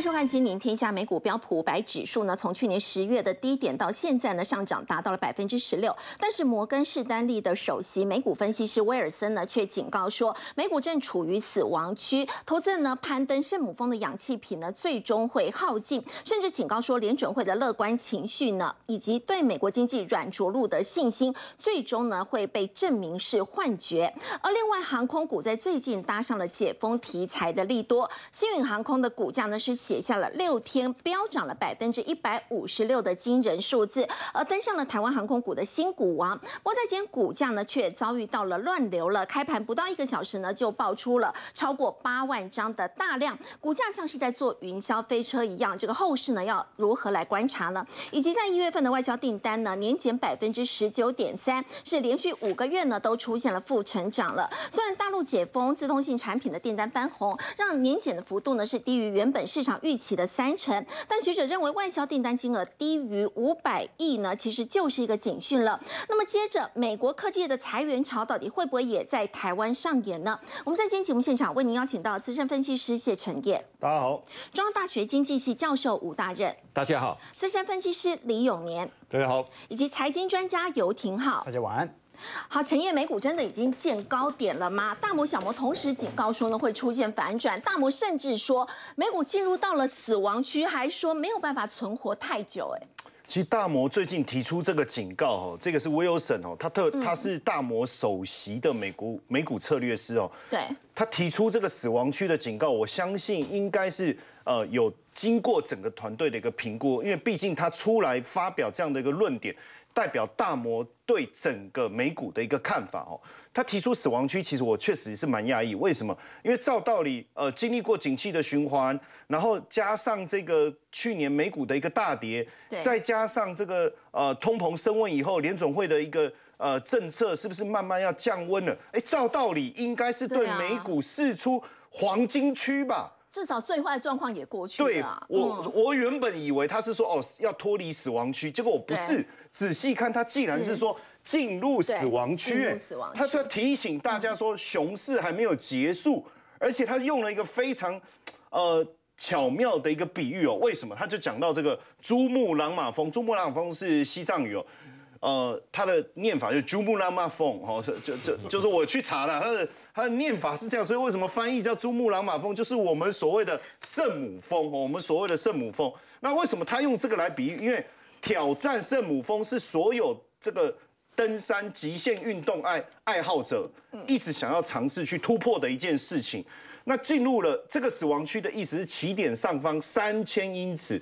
收看《金陵天下》。美股标普五百指数呢，从去年十月的低点到现在呢，上涨达到了百分之十六。但是摩根士丹利的首席美股分析师威尔森呢，却警告说，美股正处于死亡区，投资人呢攀登圣母峰的氧气瓶呢，最终会耗尽。甚至警告说，联准会的乐观情绪呢，以及对美国经济软着陆的信心，最终呢会被证明是幻觉。而另外，航空股在最近搭上了解封题材的利多，新宇航空的股价呢是。写下了六天飙涨了百分之一百五十六的惊人数字，而登上了台湾航空股的新股王。不过在今天股价呢却遭遇到了乱流了，开盘不到一个小时呢就爆出了超过八万张的大量，股价像是在做云霄飞车一样。这个后市呢要如何来观察呢？以及在一月份的外销订单呢年减百分之十九点三，是连续五个月呢都出现了负成长了。虽然大陆解封，自动性产品的订单翻红，让年减的幅度呢是低于原本市场。预期的三成，但学者认为外销订单金额低于五百亿呢，其实就是一个警讯了。那么接着，美国科技业的裁员潮到底会不会也在台湾上演呢？我们在今天节目现场为您邀请到资深分析师谢承业，大家好；中央大学经济系教授吴大任，大家好；资深分析师李永年，大家好；以及财经专家游廷浩，大家晚安。好，陈业美股真的已经见高点了吗？大摩、小摩同时警告说呢，会出现反转。大摩甚至说，美股进入到了死亡区，还说没有办法存活太久。哎，其实大摩最近提出这个警告，哦，这个是 Wilson 哦，他特他是大摩首席的美股美股策略师哦。对，他提出这个死亡区的警告，我相信应该是呃有经过整个团队的一个评估，因为毕竟他出来发表这样的一个论点。代表大摩对整个美股的一个看法哦，他提出死亡区，其实我确实是蛮讶异。为什么？因为照道理，呃，经历过景气的循环，然后加上这个去年美股的一个大跌，再加上这个呃通膨升温以后，联准会的一个呃政策是不是慢慢要降温了？哎，照道理应该是对美股试出黄金区吧？至少最坏的状况也过去了。对，我我原本以为他是说哦要脱离死亡区，结果我不是。仔细看，他既然是说进入死亡区，他在提醒大家说熊市还没有结束，而且他用了一个非常呃巧妙的一个比喻哦。为什么？他就讲到这个珠穆朗玛峰，珠穆朗玛峰是西藏语哦，呃，它的念法就是珠穆朗玛峰哦，就就就是我去查了，它的它的念法是这样，所以为什么翻译叫珠穆朗玛峰，就是我们所谓的圣母峰哦，我们所谓的圣母峰。那为什么他用这个来比喻？因为挑战圣母峰是所有这个登山极限运动爱爱好者一直想要尝试去突破的一件事情。那进入了这个死亡区的意思是起点上方三千英尺。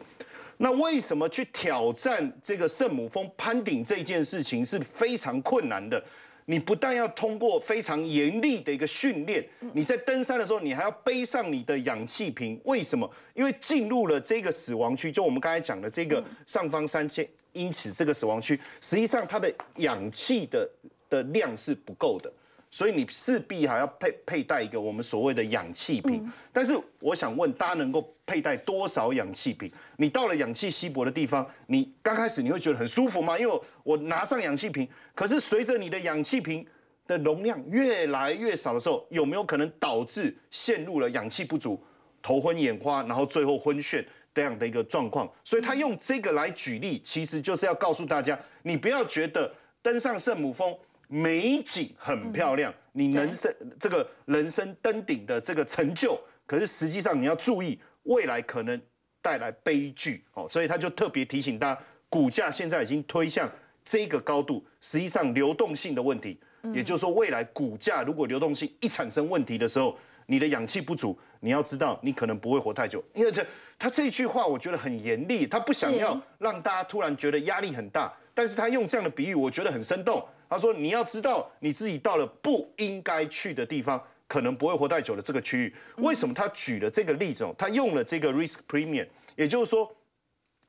那为什么去挑战这个圣母峰攀顶这件事情是非常困难的？你不但要通过非常严厉的一个训练，你在登山的时候，你还要背上你的氧气瓶。为什么？因为进入了这个死亡区，就我们刚才讲的这个上方三千英尺这个死亡区，实际上它的氧气的的量是不够的。所以你势必还要佩佩戴一个我们所谓的氧气瓶，但是我想问大家能够佩戴多少氧气瓶？你到了氧气稀薄的地方，你刚开始你会觉得很舒服吗？因为我拿上氧气瓶，可是随着你的氧气瓶的容量越来越少的时候，有没有可能导致陷入了氧气不足、头昏眼花，然后最后昏眩这样的一个状况？所以他用这个来举例，其实就是要告诉大家，你不要觉得登上圣母峰。美景很漂亮，你人生这个人生登顶的这个成就，可是实际上你要注意，未来可能带来悲剧哦。所以他就特别提醒大家，股价现在已经推向这个高度，实际上流动性的问题，也就是说，未来股价如果流动性一产生问题的时候，你的氧气不足，你要知道，你可能不会活太久。因为这他这一句话，我觉得很严厉，他不想要让大家突然觉得压力很大，但是他用这样的比喻，我觉得很生动。他说：“你要知道，你自己到了不应该去的地方，可能不会活太久的这个区域。为什么？他举了这个例子哦，他用了这个 risk premium，也就是说，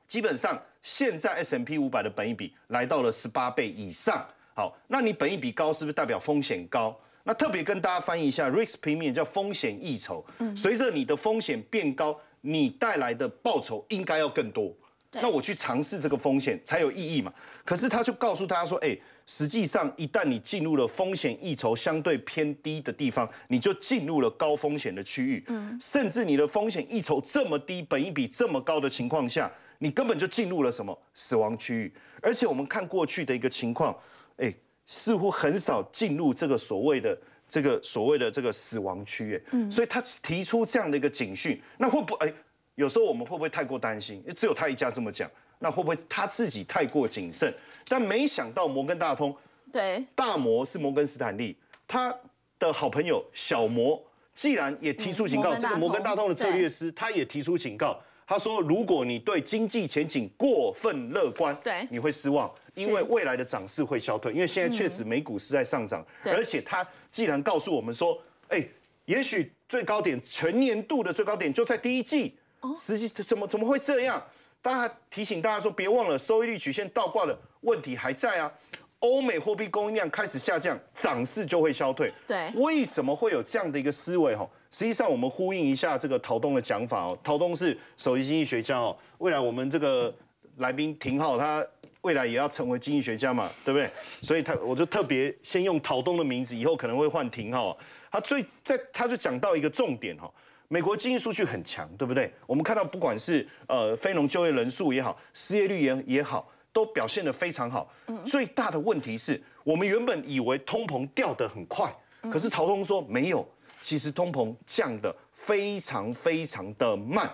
基本上现在 S M P 五百的本益比来到了十八倍以上。好，那你本益比高，是不是代表风险高？那特别跟大家翻译一下，risk premium 叫风险溢酬。随着你的风险变高，你带来的报酬应该要更多。那我去尝试这个风险才有意义嘛。可是他就告诉大家说，哎，实际上一旦你进入了风险溢酬相对偏低的地方，你就进入了高风险的区域。嗯，甚至你的风险溢酬这么低，本一比这么高的情况下，你根本就进入了什么死亡区域。而且我们看过去的一个情况，哎，似乎很少进入这个所谓的。这个所谓的这个死亡区，嗯，所以他提出这样的一个警讯，那会不哎，有时候我们会不会太过担心？因为只有他一家这么讲，那会不会他自己太过谨慎？但没想到摩根大通，对，大摩是摩根斯坦利，他的好朋友小摩，既然也提出警告，这个摩根大通的策略师他也提出警告，他说如果你对经济前景过分乐观，对，你会失望。因为未来的涨势会消退，因为现在确实美股是在上涨，而且他既然告诉我们说，哎，也许最高点全年度的最高点就在第一季，实际怎么怎么会这样？大家提醒大家说，别忘了收益率曲线倒挂的问题还在啊。欧美货币供应量开始下降，涨势就会消退。对，为什么会有这样的一个思维？哈，实际上我们呼应一下这个陶东的讲法哦。陶东是首席经济学家哦，未来我们这个来宾廷浩他。未来也要成为经济学家嘛，对不对？所以他我就特别先用陶东的名字，以后可能会换廷哈。他最在他就讲到一个重点哈，美国经济数据很强，对不对？我们看到不管是呃非农就业人数也好，失业率也也好，都表现得非常好。最大的问题是我们原本以为通膨掉得很快，可是陶通说没有，其实通膨降得非常非常的慢，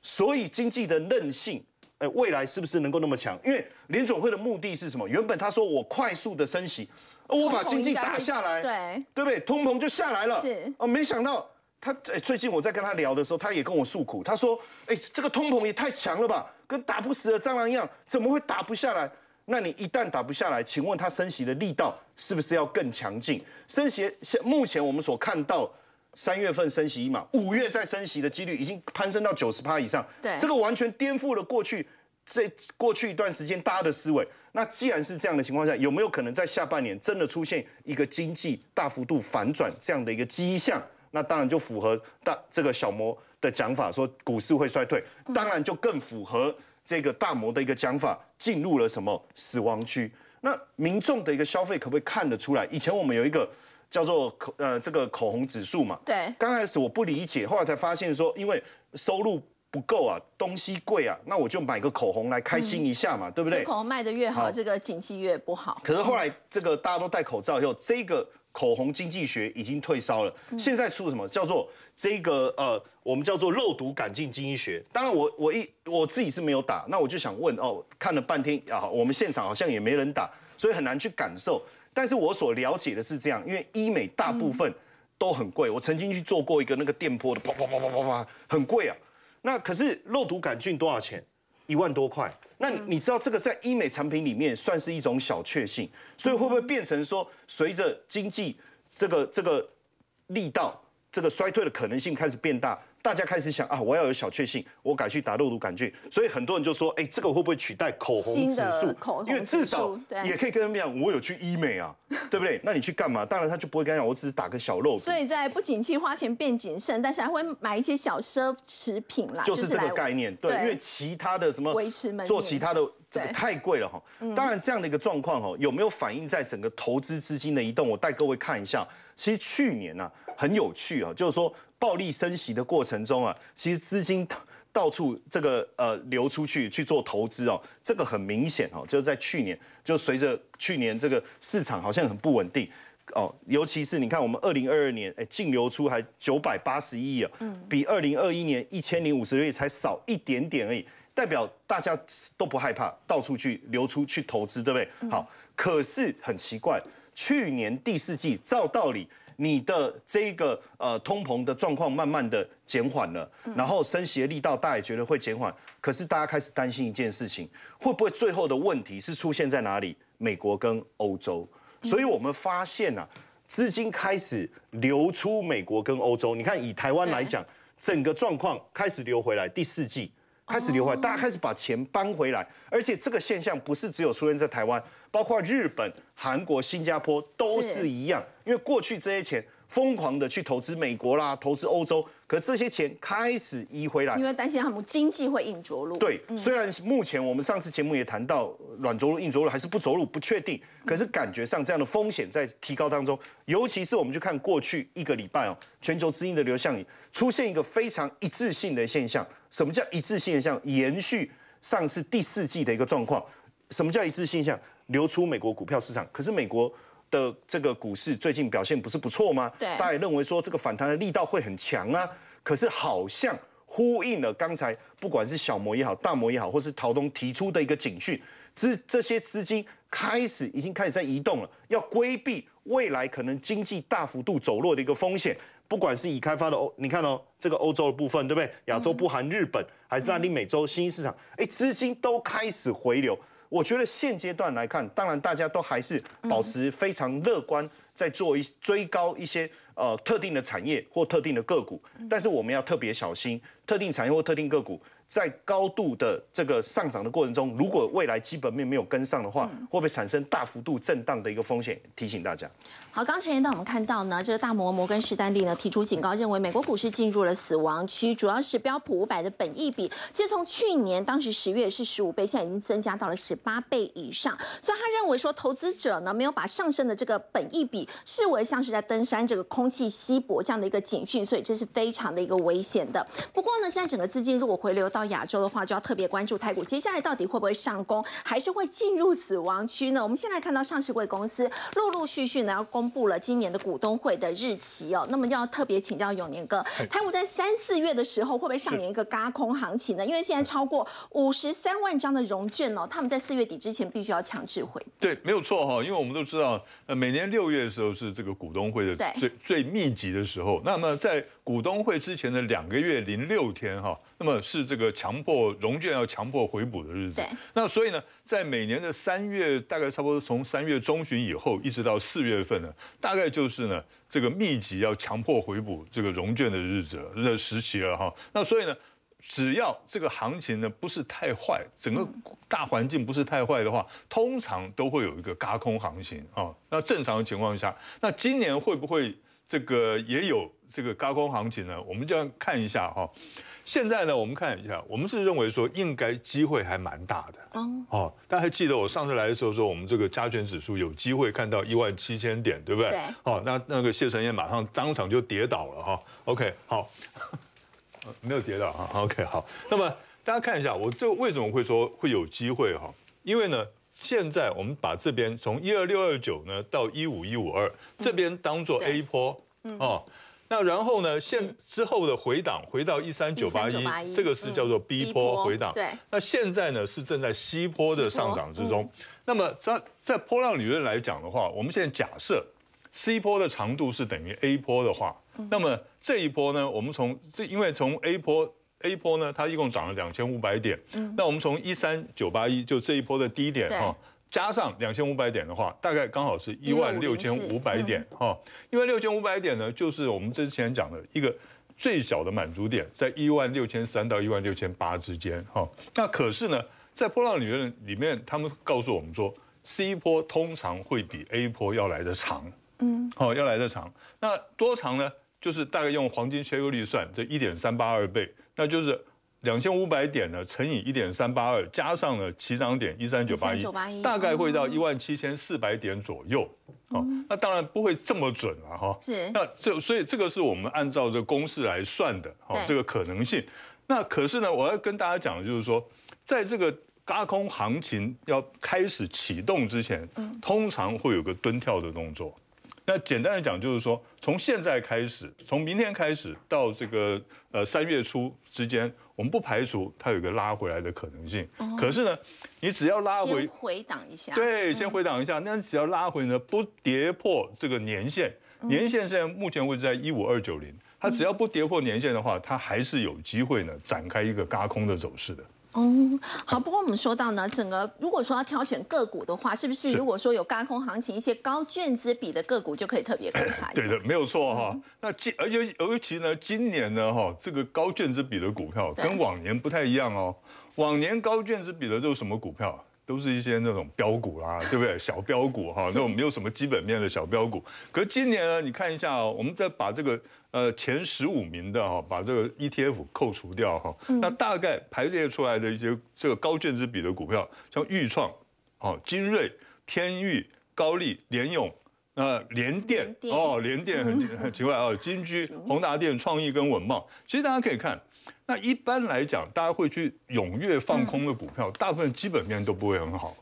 所以经济的韧性。哎，未来是不是能够那么强？因为联总会的目的是什么？原本他说我快速的升息，我把经济打下来，对对不对？通膨就下来了。是哦，没想到他哎，最近我在跟他聊的时候，他也跟我诉苦，他说：哎，这个通膨也太强了吧，跟打不死的蟑螂一样，怎么会打不下来？那你一旦打不下来，请问他升息的力道是不是要更强劲？升息现目前我们所看到，三月份升息一码，五月再升息的几率已经攀升到九十趴以上。对，这个完全颠覆了过去。这过去一段时间大家的思维，那既然是这样的情况下，有没有可能在下半年真的出现一个经济大幅度反转这样的一个迹象？那当然就符合大这个小摩的讲法，说股市会衰退，当然就更符合这个大摩的一个讲法，进入了什么死亡区？那民众的一个消费可不可以看得出来？以前我们有一个叫做口呃这个口红指数嘛，对，刚开始我不理解，后来才发现说，因为收入。不够啊，东西贵啊，那我就买个口红来开心一下嘛，对不对？口红卖的越好，这个景气越不好。可是后来这个大家都戴口罩以后，这个口红经济学已经退烧了。现在出什么叫做这个呃，我们叫做肉毒杆菌经济学。当然我我一我自己是没有打，那我就想问哦，看了半天啊，我们现场好像也没人打，所以很难去感受。但是我所了解的是这样，因为医美大部分都很贵。我曾经去做过一个那个电波的，啪啪啪啪啪啪，很贵啊。那可是肉毒杆菌多少钱？一万多块。那你知道这个在医美产品里面算是一种小确幸，所以会不会变成说，随着经济这个这个力道这个衰退的可能性开始变大？大家开始想啊，我要有小确幸，我改去打肉毒杆菌，所以很多人就说，哎，这个会不会取代口红指数？因为至少也可以跟他们讲，我有去医美啊，对不对？那你去干嘛？当然他就不会跟他讲，我只是打个小肉。所以在不景气花钱变谨慎，但是还会买一些小奢侈品啦，就是这个概念。对，因为其他的什么维持做其他的这个太贵了哈。当然这样的一个状况哈，有没有反映在整个投资资金的移动？我带各位看一下，其实去年呢很有趣啊，就是说。暴力升息的过程中啊，其实资金到处这个呃流出去去做投资哦，这个很明显哦，就是在去年就随着去年这个市场好像很不稳定哦，尤其是你看我们二零二二年哎净流出还九百八十亿啊，嗯比二零二一年一千零五十亿才少一点点而已，代表大家都不害怕到处去流出去投资，对不对？好，可是很奇怪，去年第四季照道理。你的这个呃通膨的状况慢慢的减缓了，然后升息的力道大家也觉得会减缓，可是大家开始担心一件事情，会不会最后的问题是出现在哪里？美国跟欧洲，所以我们发现啊，资金开始流出美国跟欧洲。你看以台湾来讲，整个状况开始流回来，第四季开始流回来，大家开始把钱搬回来，而且这个现象不是只有出现在台湾。包括日本、韩国、新加坡都是一样，因为过去这些钱疯狂的去投资美国啦，投资欧洲，可这些钱开始移回来，因为担心他们经济会硬着陆。对，虽然目前我们上次节目也谈到软着陆、硬着陆还是不着陆不确定，可是感觉上这样的风险在提高当中。尤其是我们去看过去一个礼拜哦，全球资金的流向里出现一个非常一致性的现象。什么叫一致性现象？延续上次第四季的一个状况。什么叫一致现象？流出美国股票市场，可是美国。的这个股市最近表现不是不错吗？对，大家也认为说这个反弹的力道会很强啊。可是好像呼应了刚才不管是小摩也好，大摩也好，或是陶东提出的一个警讯，资这些资金开始已经开始在移动了，要规避未来可能经济大幅度走弱的一个风险。不管是已开发的欧，你看哦，这个欧洲的部分，对不对？亚洲不含日本，还是拉丁美洲新兴市场，哎，资金都开始回流。我觉得现阶段来看，当然大家都还是保持非常乐观，在做一追高一些呃特定的产业或特定的个股，但是我们要特别小心特定产业或特定个股。在高度的这个上涨的过程中，如果未来基本面没有跟上的话，会不会产生大幅度震荡的一个风险？提醒大家。好，刚前一段我们看到呢，这个大摩摩根士丹利呢提出警告，认为美国股市进入了死亡区，主要是标普五百的本益比，其实从去年当时十月是十五倍，现在已经增加到了十八倍以上，所以他认为说投资者呢没有把上升的这个本益比视为像是在登山这个空气稀薄这样的一个警讯，所以这是非常的一个危险的。不过呢，现在整个资金如果回流到到亚洲的话，就要特别关注台股接下来到底会不会上攻，还是会进入死亡区呢？我们现在看到上市贵公司陆陆续续呢要公布了今年的股东会的日期哦。那么要特别请教永年哥，台股在三四月的时候会不会上演一个嘎空行情呢？因为现在超过五十三万张的融券哦，他们在四月底之前必须要强制回。对，没有错哈，因为我们都知道，呃，每年六月的时候是这个股东会的最最密集的时候。那么在股东会之前的两个月零六天哈。那么是这个强迫融券要强迫回补的日子。那所以呢，在每年的三月，大概差不多从三月中旬以后，一直到四月份呢，大概就是呢这个密集要强迫回补这个融券的日子的时期了哈。那所以呢，只要这个行情呢不是太坏，整个大环境不是太坏的话，通常都会有一个嘎空行情啊。那正常的情况下，那今年会不会这个也有这个高空行情呢？我们就要看一下哈。现在呢，我们看一下，我们是认为说应该机会还蛮大的。哦，大家还记得我上次来的时候说，我们这个加权指数有机会看到一万七千点，对不对？对。哦，那那个谢承彦马上当场就跌倒了哈。OK，好，没有跌倒哈。OK，好。那么大家看一下，我这为什么会说会有机会哈？因为呢，现在我们把这边从一二六二九呢到一五一五二这边当做 A 波哦。那然后呢？现之后的回档回到一三九八一，这个是叫做 B 波回档。对。那现在呢是正在 C 波的上涨之中。那么在在波浪理论来讲的话，我们现在假设 C 波的长度是等于 A 波的话，那么这一波呢，我们从这因为从 A 波 A 波呢，它一共涨了两千五百点。嗯。那我们从一三九八一就这一波的低点哈。加上两千五百点的话，大概刚好是一万六千五百点哈。一万六千五百点呢，就是我们之前讲的一个最小的满足点，在一万六千三到一万六千八之间哈。那可是呢，在波浪理论里面，他们告诉我们说，C 波通常会比 A 波要来的长，嗯，好，要来的长。那多长呢？就是大概用黄金切割率算，这一点三八二倍，那就是。两千五百点呢，乘以一点三八二，加上了起涨点一三九八一，大概会到一万七千四百点左右。哦，那当然不会这么准了哈。是。那这所以这个是我们按照这个公式来算的，哦，这个可能性。那可是呢，我要跟大家讲的就是说，在这个高空行情要开始启动之前，通常会有个蹲跳的动作。那简单的讲就是说，从现在开始，从明天开始到这个呃三月初之间。我们不排除它有个拉回来的可能性，可是呢，你只要拉回回档一下，对，先回档一下，那只要拉回呢，不跌破这个年限，年限现在目前位置在一五二九零，它只要不跌破年限的话，它还是有机会呢展开一个嘎空的走势的。哦，好。不过我们说到呢，整个如果说要挑选个股的话，是不是如果说有高空行情，一些高卷资比的个股就可以特别观察一下？对的，没有错哈。那今而且尤其呢，今年呢哈，这个高卷资比的股票跟往年不太一样哦。往年高卷资比的都是什么股票？都是一些那种标股啦，对不对？小标股哈，那种没有什么基本面的小标股。可是今年呢，你看一下哦，我们再把这个呃前十五名的哈，把这个 ETF 扣除掉哈，那大概排列出来的一些这个高卷值比的股票，像豫创、哦金瑞、天域、高丽、联永。那联电哦，联电很很奇怪哦，金居、宏达电、创意跟稳茂，其实大家可以看，那一般来讲，大家会去踊跃放空的股票，大部分基本面都不会很好，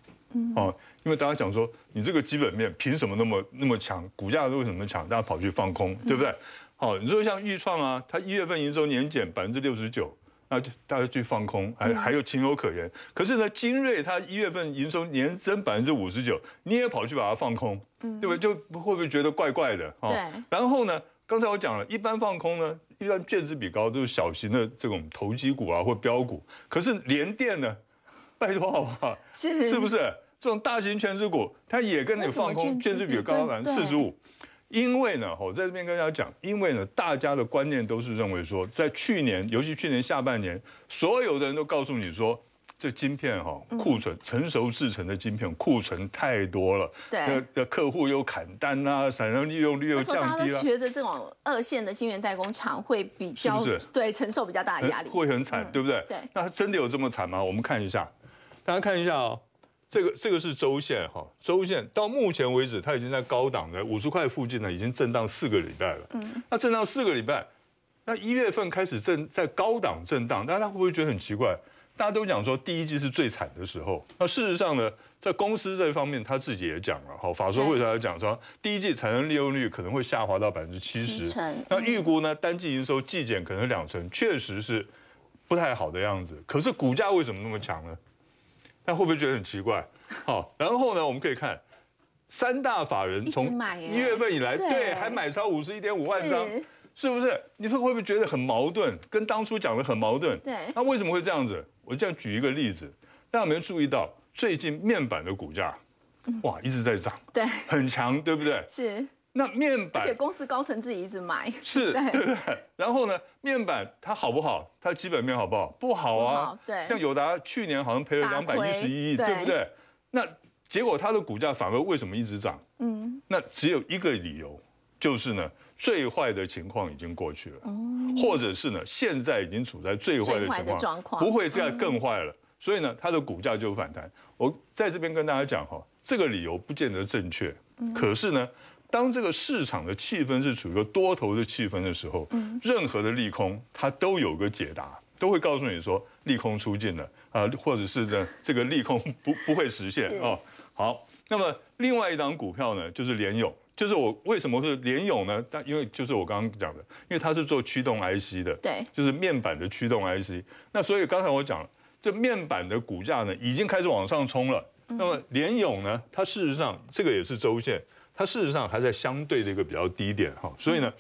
哦，因为大家讲说，你这个基本面凭什么那么那么强，股价为什么强，大家跑去放空，对不对？好，你说像豫创啊，它一月份营收年减百分之六十九。那就大家去放空，还还有情有可原。可是呢，精锐它一月份营收年增百分之五十九，你也跑去把它放空，对不对？就会不会觉得怪怪的？对。然后呢，刚才我讲了一般放空呢，一般卷子比高都是小型的这种投机股啊或标股。可是联电呢，拜托好不好？是是不是这种大型全值股，它也跟你放空，卷子比高百分之四十五。因为呢，我在这边跟大家讲，因为呢，大家的观念都是认为说，在去年，尤其去年下半年，所有的人都告诉你说，这晶片哈库存成熟制成的晶片库存太多了，对，的客户又砍单啦，产能利用率又降低了。觉得这种二线的晶圆代工厂会比较对承受比较大的压力，会很惨，对不对？对。那真的有这么惨吗？我们看一下，大家看一下哦。这个这个是周线哈，周线到目前为止，它已经在高档的五十块附近呢，已经震荡四个礼拜了。嗯，那震荡四个礼拜，那一月份开始震在高档震荡，大家会不会觉得很奇怪？大家都讲说第一季是最惨的时候，那事实上呢，在公司这方面他自己也讲了，好，法说会上讲说第一季产能利用率可能会下滑到百分之七十，那预估呢单季营收季减可能两成，确实是不太好的样子。可是股价为什么那么强呢？那会不会觉得很奇怪？好，然后呢，我们可以看三大法人从一月份以来，对，还买超五十一点五万张，是不是？你说会不会觉得很矛盾？跟当初讲的很矛盾？对。那为什么会这样子？我这样举一个例子，大家有没有注意到最近面板的股价，哇，一直在涨，对，很强，对不对？是。那面板，而且公司高层自己一直买，是，对不对？然后呢，面板它好不好？它基本面好不好？不好啊。对。像友达去年好像赔了两百一十一亿，对不对？那结果它的股价反而为什么一直涨？嗯。那只有一个理由，就是呢，最坏的情况已经过去了，或者是呢，现在已经处在最坏的状况，不会再更坏了，所以呢，它的股价就反弹。我在这边跟大家讲哈，这个理由不见得正确，可是呢。当这个市场的气氛是处于一个多头的气氛的时候，任何的利空它都有个解答，都会告诉你说利空出尽了啊，或者是呢这个利空不不会实现哦。好，那么另外一档股票呢，就是联勇，就是我为什么是联勇呢？但因为就是我刚刚讲的，因为它是做驱动 IC 的，对，就是面板的驱动 IC。那所以刚才我讲了，这面板的股价呢已经开始往上冲了。那么联勇呢，它事实上这个也是周线。它事实上还在相对的一个比较低点哈，所以呢，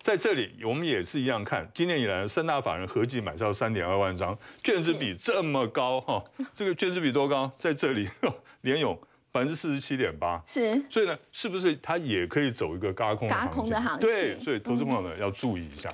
在这里我们也是一样看，今年以来三大法人合计买超三点二万张，卷子比这么高哈，这个卷子比多高？在这里联勇百分之四十七点八，是，所以呢，是不是它也可以走一个高空轧空的行情？对，所以投资朋友呢要注意一下。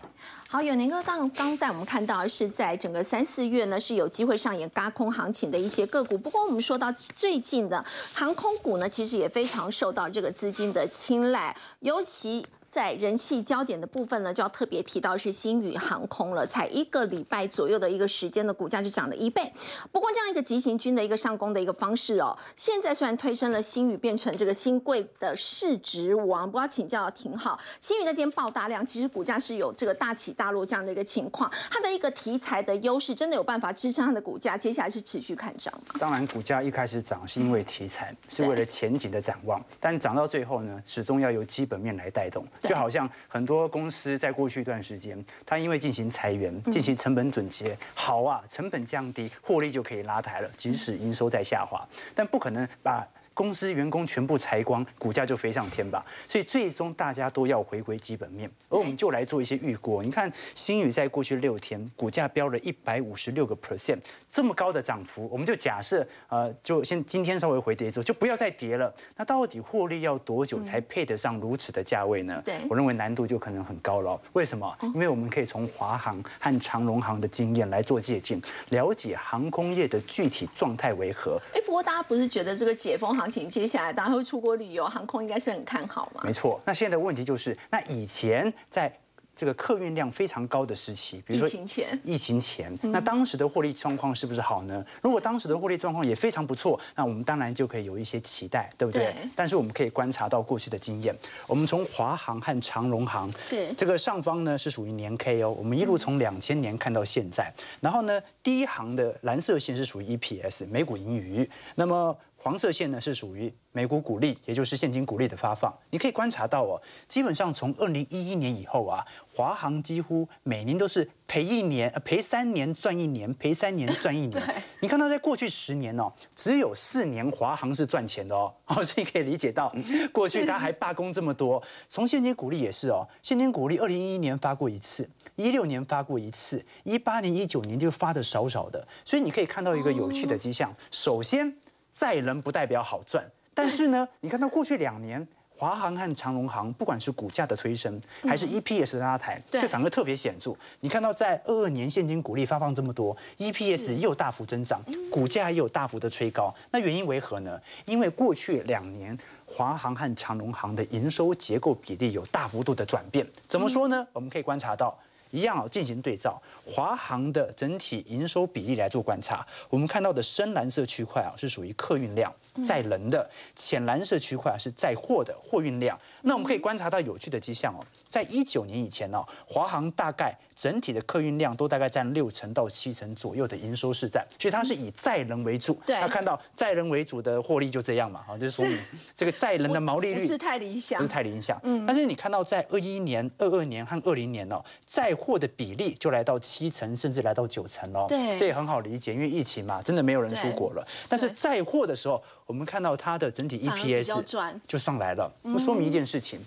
好，永年哥刚刚带我们看到是在整个三四月呢是有机会上演高空行情的一些个股。不过我们说到最近的航空股呢，其实也非常受到这个资金的青睐，尤其。在人气焦点的部分呢，就要特别提到是新宇航空了。才一个礼拜左右的一个时间的股价就涨了一倍。不过这样一个急行军的一个上攻的一个方式哦，现在虽然推升了新宇变成这个新贵的市值王，不要请教挺好。新宇在今天爆大量，其实股价是有这个大起大落这样的一个情况。它的一个题材的优势，真的有办法支撑它的股价接下来是持续看涨吗？当然，股价一开始涨是因为题材，是为了前景的展望，但涨到最后呢，始终要由基本面来带动。就好像很多公司在过去一段时间，它因为进行裁员、进行成本准结，好啊，成本降低，获利就可以拉抬了，即使营收在下滑，但不可能把。公司员工全部裁光，股价就飞上天吧。所以最终大家都要回归基本面，而我们就来做一些预估。你看新宇在过去六天股价飙了一百五十六个 percent，这么高的涨幅，我们就假设呃，就先今天稍微回跌之后，就不要再跌了。那到底获利要多久才配得上如此的价位呢？对，我认为难度就可能很高了。为什么？因为我们可以从华航和长荣航的经验来做借鉴，了解航空业的具体状态为何。哎，不过大家不是觉得这个解封行情接下来大家会出国旅游，航空应该是很看好嘛？没错。那现在的问题就是，那以前在。这个客运量非常高的时期，比如说疫情前，疫情前，那当时的获利状况是不是好呢？如果当时的获利状况也非常不错，那我们当然就可以有一些期待，对不对？但是我们可以观察到过去的经验，我们从华航和长荣航是这个上方呢是属于年 K 哦，我们一路从两千年看到现在，然后呢第一行的蓝色线是属于 EPS 每股盈余，那么。黄色线呢是属于美股股利，也就是现金股利的发放。你可以观察到哦，基本上从二零一一年以后啊，华航几乎每年都是赔一年，赔三年赚一年，赔三年赚一年。你看到在过去十年哦，只有四年华航是赚钱的哦，所以可以理解到过去他还罢工这么多。从现金股利也是哦，现金股利二零一一年发过一次，一六年发过一次，一八年、一九年就发的少少的。所以你可以看到一个有趣的迹象，首先。载人不代表好赚，但是呢，你看到过去两年，华航和长荣航，不管是股价的推升，还是 EPS 的拉抬，这反而特别显著。你看到在二二年现金股利发放这么多，EPS 又大幅增长，股价也有大幅的吹高，那原因为何呢？因为过去两年华航和长荣航的营收结构比例有大幅度的转变。怎么说呢？我们可以观察到。一样哦，进行对照，华航的整体营收比例来做观察。我们看到的深蓝色区块啊，是属于客运量载人的；浅蓝色区块是载货的货运量。那我们可以观察到有趣的迹象哦，在一九年以前哦，华航大概。整体的客运量都大概占六成到七成左右的营收市占，所以它是以载人为主。对，那看到载人为主的获利就这样嘛，好，就是说明这个载人的毛利率不是太理想，不是太理想。嗯，但是你看到在二一年、二二年和二零年哦，载货的比例就来到七成，甚至来到九成哦。对，这也很好理解，因为疫情嘛，真的没有人出国了。但是载货的时候，我们看到它的整体 EPS 就上来了，说明一件事情，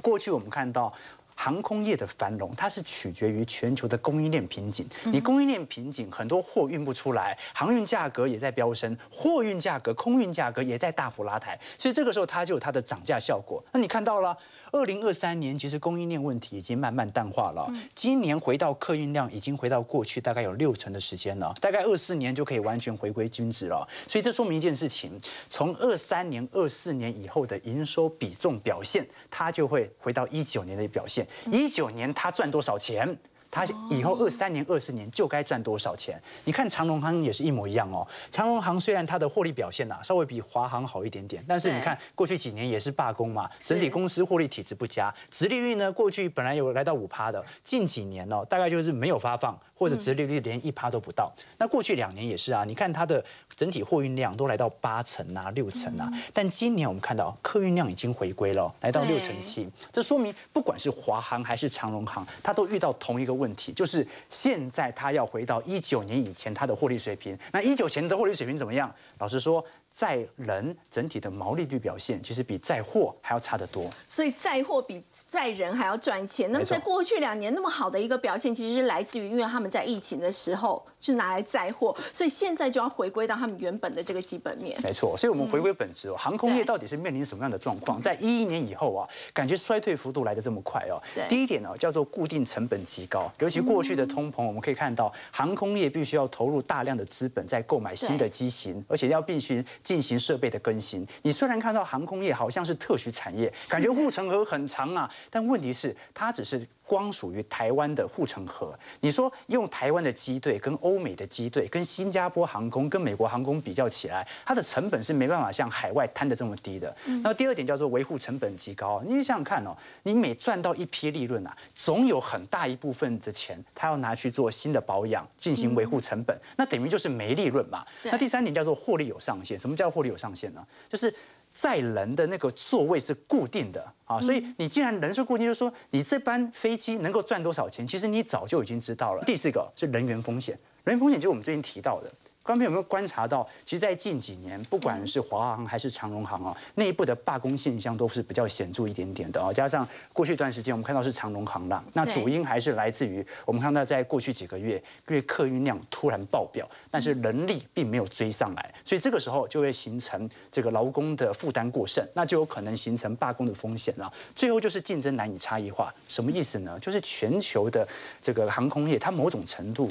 过去我们看到。航空业的繁荣，它是取决于全球的供应链瓶颈。你供应链瓶颈，很多货运不出来，航运价格也在飙升，货运价格、空运价格也在大幅拉抬，所以这个时候它就有它的涨价效果。那你看到了？二零二三年其实供应链问题已经慢慢淡化了，今年回到客运量已经回到过去大概有六成的时间了，大概二四年就可以完全回归均值了。所以这说明一件事情：从二三年、二四年以后的营收比重表现，它就会回到一九年的表现。一九年他赚多少钱？它以后二三年、二十年就该赚多少钱？你看长隆行也是一模一样哦。长隆行虽然它的获利表现呐稍微比华航好一点点，但是你看过去几年也是罢工嘛，整体公司获利体质不佳，殖利率呢过去本来有来到五趴的，近几年哦大概就是没有发放。或者殖利率连一趴都不到，那过去两年也是啊。你看它的整体货运量都来到八成啊、六成啊，但今年我们看到客运量已经回归了，来到六成七。这说明不管是华航还是长荣航，它都遇到同一个问题，就是现在他要回到一九年以前他的获利水平。那一九前的获利水平怎么样？老实说。载人整体的毛利率表现，其实比载货还要差得多。所以载货比载人还要赚钱。那么在过去两年那么好的一个表现，其实是来自于因为他们在疫情的时候是拿来载货，所以现在就要回归到他们原本的这个基本面。没错，所以我们回归本质哦，航空业到底是面临什么样的状况？在一一年以后啊，感觉衰退幅度来的这么快哦。第一点呢，叫做固定成本极高，尤其过去的通膨，我们可以看到航空业必须要投入大量的资本在购买新的机型，而且要必须。进行设备的更新。你虽然看到航空业好像是特许产业，感觉护城河很长啊，但问题是它只是光属于台湾的护城河。你说用台湾的机队跟欧美的机队、跟新加坡航空、跟美国航空比较起来，它的成本是没办法像海外摊的这么低的。那第二点叫做维护成本极高。你想想看哦，你每赚到一批利润啊，总有很大一部分的钱，它要拿去做新的保养，进行维护成本，那等于就是没利润嘛。那第三点叫做获利有上限。什么叫获利有上限呢？就是载人的那个座位是固定的啊，所以你既然人是固定，就是说你这班飞机能够赚多少钱，其实你早就已经知道了。第四个是人员风险，人员风险就是我们最近提到的，观众朋友有没有观察到，其实，在近几年，不管是华航还是长荣航啊，内部的罢工现象都是比较显著一点点的啊。加上过去一段时间，我们看到是长荣航啦，那主因还是来自于我们看到在过去几个月，因为客运量突然爆表，但是人力并没有追上来，所以这个时候就会形成这个劳工的负担过剩，那就有可能形成罢工的风险了。最后就是竞争难以差异化，什么意思呢？就是全球的这个航空业，它某种程度。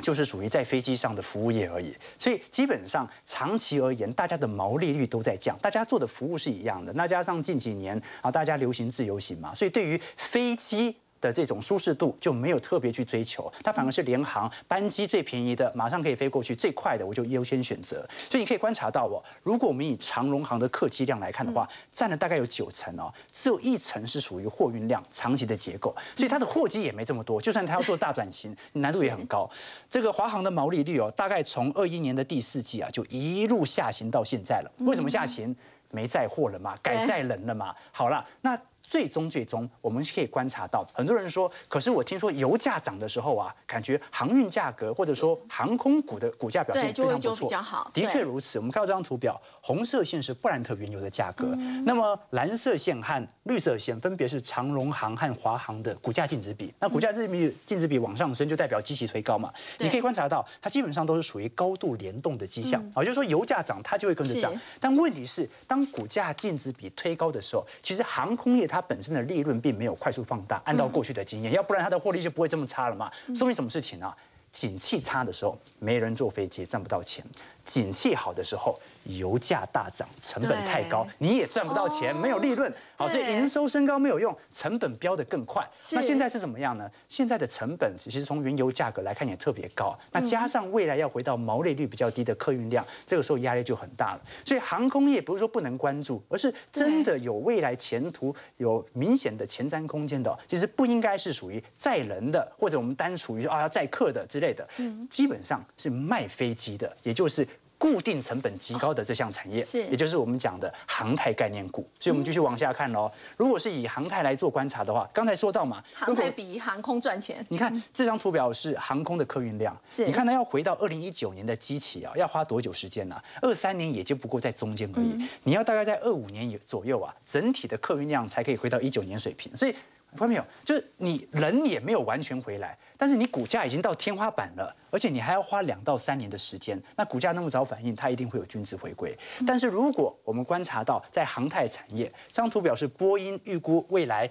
就是属于在飞机上的服务业而已，所以基本上长期而言，大家的毛利率都在降，大家做的服务是一样的。那加上近几年啊，大家流行自由行嘛，所以对于飞机。的这种舒适度就没有特别去追求，它反而是联航班机最便宜的，马上可以飞过去，最快的我就优先选择。所以你可以观察到哦，如果我们以长荣航的客机量来看的话，占了大概有九成哦，只有一成是属于货运量长期的结构，所以它的货机也没这么多。就算它要做大转型，难度也很高。这个华航的毛利率哦，大概从二一年的第四季啊，就一路下行到现在了。为什么下行？没载货了嘛，改载人了嘛。好了，那。最终，最终，我们可以观察到，很多人说，可是我听说油价涨的时候啊，感觉航运价格或者说航空股的股价表现非常不错，的确如此。我们看到这张图表，红色线是布兰特原油的价格，那么蓝色线和绿色线分别是长荣航和华航的股价净值比。那股价净值净值比往上升，就代表机器推高嘛？你可以观察到，它基本上都是属于高度联动的迹象啊，就是说油价涨，它就会跟着涨。但问题是，当股价净值比推高的时候，其实航空业它它本身的利润并没有快速放大，按照过去的经验，要不然它的获利就不会这么差了嘛。说明什么事情呢？景气差的时候，没人坐飞机，赚不到钱；景气好的时候。油价大涨，成本太高，你也赚不到钱，没有利润，好，所以营收升高没有用，成本飙得更快。那现在是怎么样呢？现在的成本其实从原油价格来看也特别高，那加上未来要回到毛利率比较低的客运量，这个时候压力就很大了。所以航空业不是说不能关注，而是真的有未来前途、有明显的前瞻空间的，其实不应该是属于载人的，或者我们单属于啊要载客的之类的，基本上是卖飞机的，也就是。固定成本极高的这项产业，是，也就是我们讲的航太概念股。所以，我们继续往下看喽。如果是以航太来做观察的话，刚才说到嘛，航太比航空赚钱。你看这张图表是航空的客运量，是，你看它要回到二零一九年的基期啊，要花多久时间呢？二三年也就不过在中间而已。你要大概在二五年左右啊，整体的客运量才可以回到一九年水平。所以，看到没有？就是你人也没有完全回来。但是你股价已经到天花板了，而且你还要花两到三年的时间，那股价那么早反应，它一定会有均值回归。但是如果我们观察到在航太产业，这张图表示波音预估未来。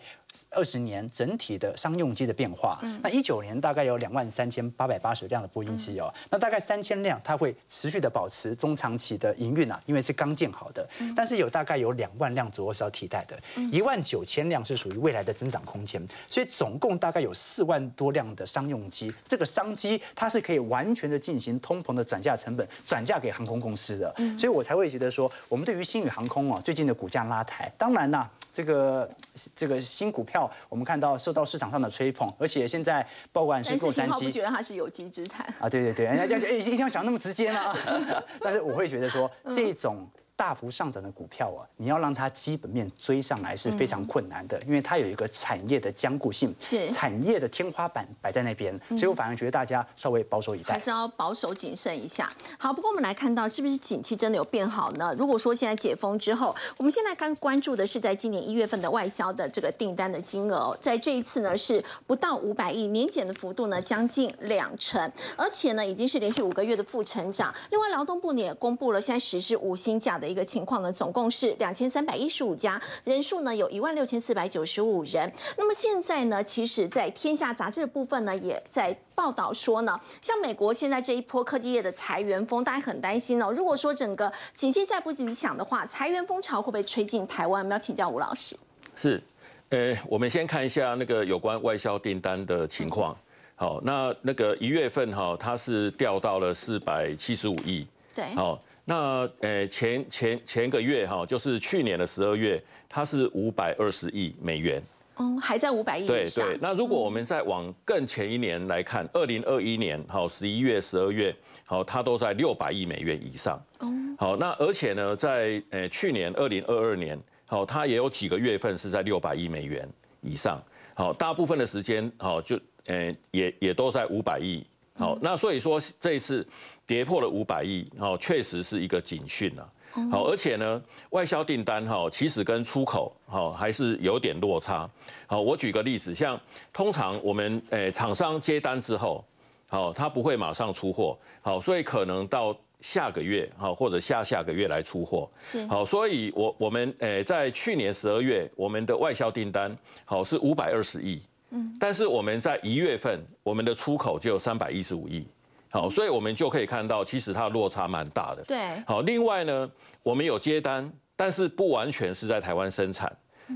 二十年整体的商用机的变化，那一九年大概有两万三千八百八十辆的波音机哦，那大概三千辆它会持续的保持中长期的营运啊，因为是刚建好的，但是有大概有两万辆左右是要替代的，一万九千辆是属于未来的增长空间，所以总共大概有四万多辆的商用机，这个商机它是可以完全的进行通膨的转嫁成本，转嫁给航空公司的，所以我才会觉得说，我们对于新宇航空哦最近的股价拉抬，当然啦，这个这个新股。票我们看到受到市场上的吹捧，而且现在不管是洛杉矶，不觉得它是有机之谈啊？对对对，人家就一定要讲那么直接吗？但是我会觉得说这种。大幅上涨的股票啊，你要让它基本面追上来是非常困难的，因为它有一个产业的坚固性，是产业的天花板摆在那边，所以我反而觉得大家稍微保守以待，还是要保守谨慎一下。好，不过我们来看到是不是景气真的有变好呢？如果说现在解封之后，我们现在刚关注的是在今年一月份的外销的这个订单的金额，在这一次呢是不到五百亿，年减的幅度呢将近两成，而且呢已经是连续五个月的负成长。另外，劳动部呢也公布了现在实施五薪假的。一个情况呢，总共是两千三百一十五家，人数呢有一万六千四百九十五人。那么现在呢，其实，在天下杂志的部分呢，也在报道说呢，像美国现在这一波科技业的裁员风，大家很担心哦。如果说整个景气再不理想的话，裁员风潮会不会吹进台湾？我们要请教吴老师。是，呃，我们先看一下那个有关外销订单的情况。好，那那个一月份哈，它是掉到了四百七十五亿。对。好。那呃前前前个月哈，就是去年的十二月，它是五百二十亿美元。哦，还在五百亿对对。那如果我们再往更前一年来看，二零二一年好十一月、十二月好，它都在六百亿美元以上。哦。好，那而且呢，在呃去年二零二二年好，它也有几个月份是在六百亿美元以上。好，大部分的时间好就呃也也都在五百亿。好，那所以说这一次跌破了五百亿，好，确实是一个警讯啊。好，而且呢，外销订单哈，其实跟出口好还是有点落差。好，我举个例子，像通常我们诶厂商接单之后，好，他不会马上出货，好，所以可能到下个月好或者下下个月来出货。是。好，所以我我们诶在去年十二月，我们的外销订单好是五百二十亿。嗯。但是我们在一月份，我们的出口就有三百一十五亿。好，所以我们就可以看到，其实它的落差蛮大的。对。好，另外呢，我们有接单，但是不完全是在台湾生产。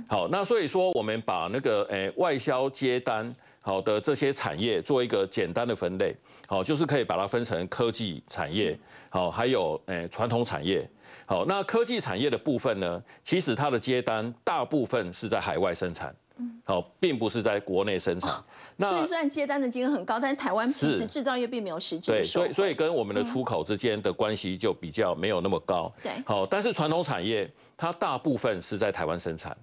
好，那所以说我们把那个诶外销接单好的这些产业做一个简单的分类，好，就是可以把它分成科技产业，好，还有诶传统产业。好，那科技产业的部分呢，其实它的接单大部分是在海外生产。好，并不是在国内生产。那所以虽然接单的金额很高，但是台湾其实制造业并没有实质对，所以所以跟我们的出口之间的关系就比较没有那么高。对，好，但是传统产业它大部分是在台湾生产。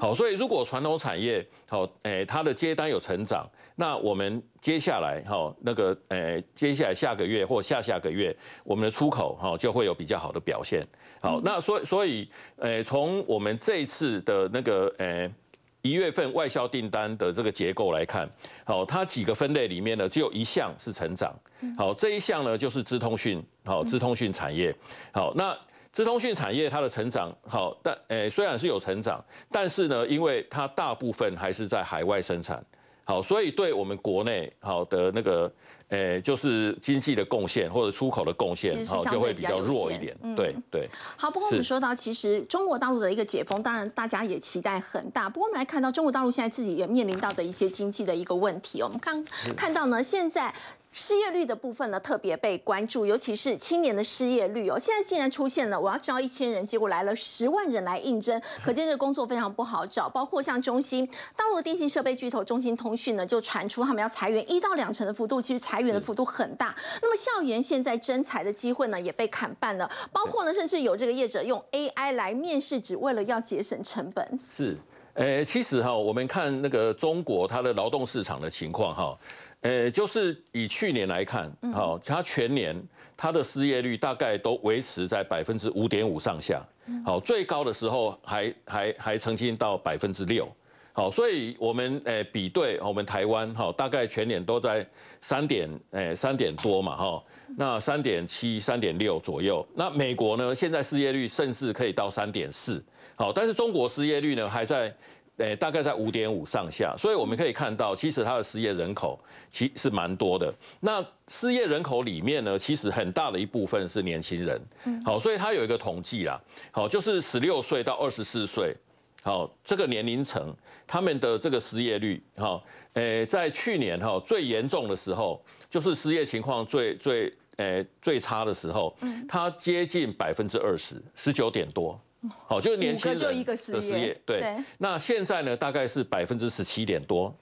好，所以如果传统产业好，诶，它的接单有成长，那我们接下来哈那个诶，接下来下个月或下下个月，我们的出口哈就会有比较好的表现。好，那所以所以诶，从我们这一次的那个诶。一月份外销订单的这个结构来看，好，它几个分类里面呢，只有一项是成长。好，这一项呢就是资通讯，好，资通讯产业。好，那资通讯产业它的成长，好，但诶虽然是有成长，但是呢，因为它大部分还是在海外生产。好，所以对我们国内好的那个，诶，就是经济的贡献或者出口的贡献，好就会比较弱一点。对对。好，不过我们说到，其实中国大陆的一个解封，当然大家也期待很大。不过我们来看到中国大陆现在自己也面临到的一些经济的一个问题。我们刚看到呢，现在。失业率的部分呢，特别被关注，尤其是青年的失业率哦。现在竟然出现了，我要招一千人，结果来了十万人来应征，可见这个工作非常不好找。包括像中兴大陆的电信设备巨头中兴通讯呢，就传出他们要裁员一到两成的幅度，其实裁员的幅度很大。那么校园现在征才的机会呢，也被砍半了。包括呢，甚至有这个业者用 AI 来面试，只为了要节省成本。是，诶，其实哈，我们看那个中国它的劳动市场的情况哈。呃，就是以去年来看，好，它全年它的失业率大概都维持在百分之五点五上下，好，最高的时候还还还曾经到百分之六，好，所以我们呃比对我们台湾，哈，大概全年都在三点，诶三点多嘛，哈，那三点七、三点六左右，那美国呢，现在失业率甚至可以到三点四，好，但是中国失业率呢还在。诶，大概在五点五上下，所以我们可以看到，其实它的失业人口其实蛮多的。那失业人口里面呢，其实很大的一部分是年轻人。好，所以它有一个统计啦，好，就是十六岁到二十四岁，好，这个年龄层他们的这个失业率，哈，诶，在去年哈最严重的时候，就是失业情况最最诶最差的时候，它接近百分之二十，十九点多。好，就是年轻人的失业，对。那现在呢，大概是百分之十七点多。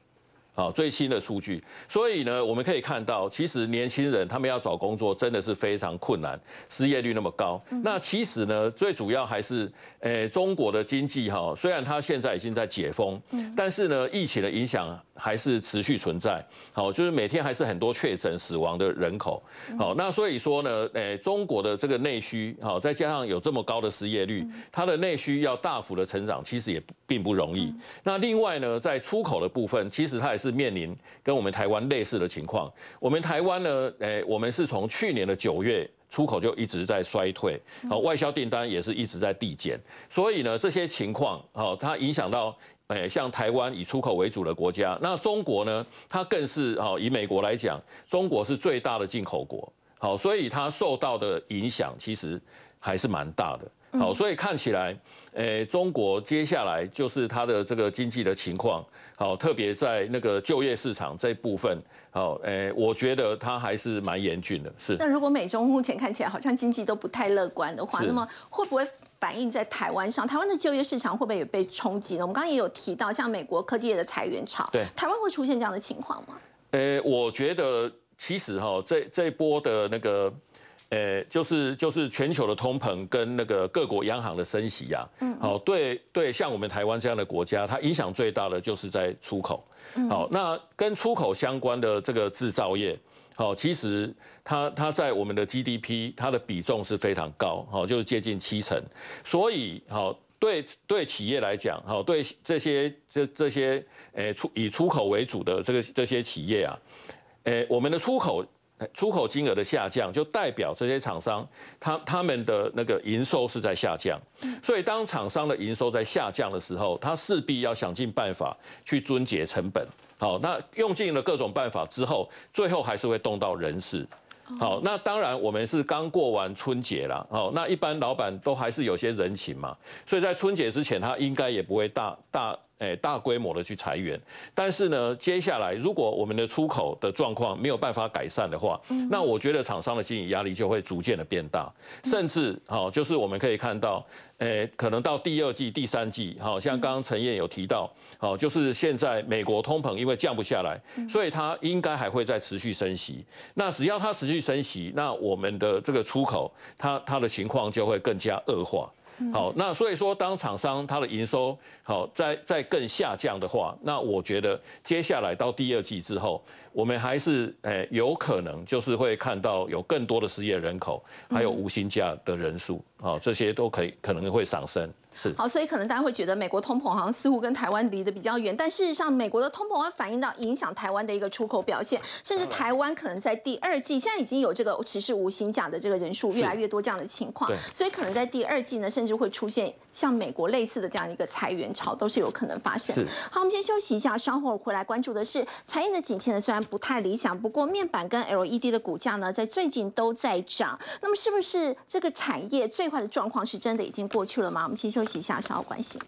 好，最新的数据，所以呢，我们可以看到，其实年轻人他们要找工作真的是非常困难，失业率那么高。那其实呢，最主要还是，诶，中国的经济哈，虽然它现在已经在解封，但是呢，疫情的影响还是持续存在。好，就是每天还是很多确诊死亡的人口。好，那所以说呢，诶，中国的这个内需，好，再加上有这么高的失业率，它的内需要大幅的成长，其实也并不容易。那另外呢，在出口的部分，其实它也是。面临跟我们台湾类似的情况。我们台湾呢，诶，我们是从去年的九月出口就一直在衰退，好，外销订单也是一直在递减。所以呢，这些情况，好，它影响到，诶，像台湾以出口为主的国家，那中国呢，它更是，好，以美国来讲，中国是最大的进口国，好，所以它受到的影响其实还是蛮大的。好，所以看起来，诶，中国接下来就是它的这个经济的情况，好，特别在那个就业市场这部分，好，诶，我觉得它还是蛮严峻的。是。但如果美中目前看起来好像经济都不太乐观的话，那么会不会反映在台湾上？台湾的就业市场会不会也被冲击呢？我们刚刚也有提到，像美国科技业的裁员潮，对，台湾会出现这样的情况吗？诶，我觉得其实哈，这这波的那个。呃，就是就是全球的通膨跟那个各国央行的升息啊，嗯，好，对对，像我们台湾这样的国家，它影响最大的就是在出口，好，那跟出口相关的这个制造业，好，其实它它在我们的 GDP 它的比重是非常高，好，就是接近七成。所以好，对对企业来讲，好，对这些这这些诶出以出口为主的这个这些企业啊，诶，我们的出口。出口金额的下降，就代表这些厂商，他他们的那个营收是在下降。所以当厂商的营收在下降的时候，他势必要想尽办法去遵节成本。好，那用尽了各种办法之后，最后还是会动到人事。好，那当然我们是刚过完春节啦。好，那一般老板都还是有些人情嘛，所以在春节之前，他应该也不会大大。诶，大规模的去裁员，但是呢，接下来如果我们的出口的状况没有办法改善的话，那我觉得厂商的心理压力就会逐渐的变大，甚至好，就是我们可以看到，诶，可能到第二季、第三季，好像刚刚陈燕有提到，好，就是现在美国通膨因为降不下来，所以它应该还会再持续升息。那只要它持续升息，那我们的这个出口，它它的情况就会更加恶化。好，那所以说，当厂商它的营收好在在更下降的话，那我觉得接下来到第二季之后，我们还是诶有可能就是会看到有更多的失业人口，还有无薪假的人数，啊，这些都可以可能会上升。是好，所以可能大家会觉得美国通膨好像似乎跟台湾离得比较远，但事实上美国的通膨会反映到影响台湾的一个出口表现，甚至台湾可能在第二季现在已经有这个持续无薪假的这个人数越来越多这样的情况，所以可能在第二季呢，甚至会出现像美国类似的这样一个裁员潮，都是有可能发生。好，我们先休息一下，稍后回来关注的是产业的景气呢，虽然不太理想，不过面板跟 LED 的股价呢，在最近都在涨，那么是不是这个产业最坏的状况是真的已经过去了吗？我们先休。息一下稍后关心。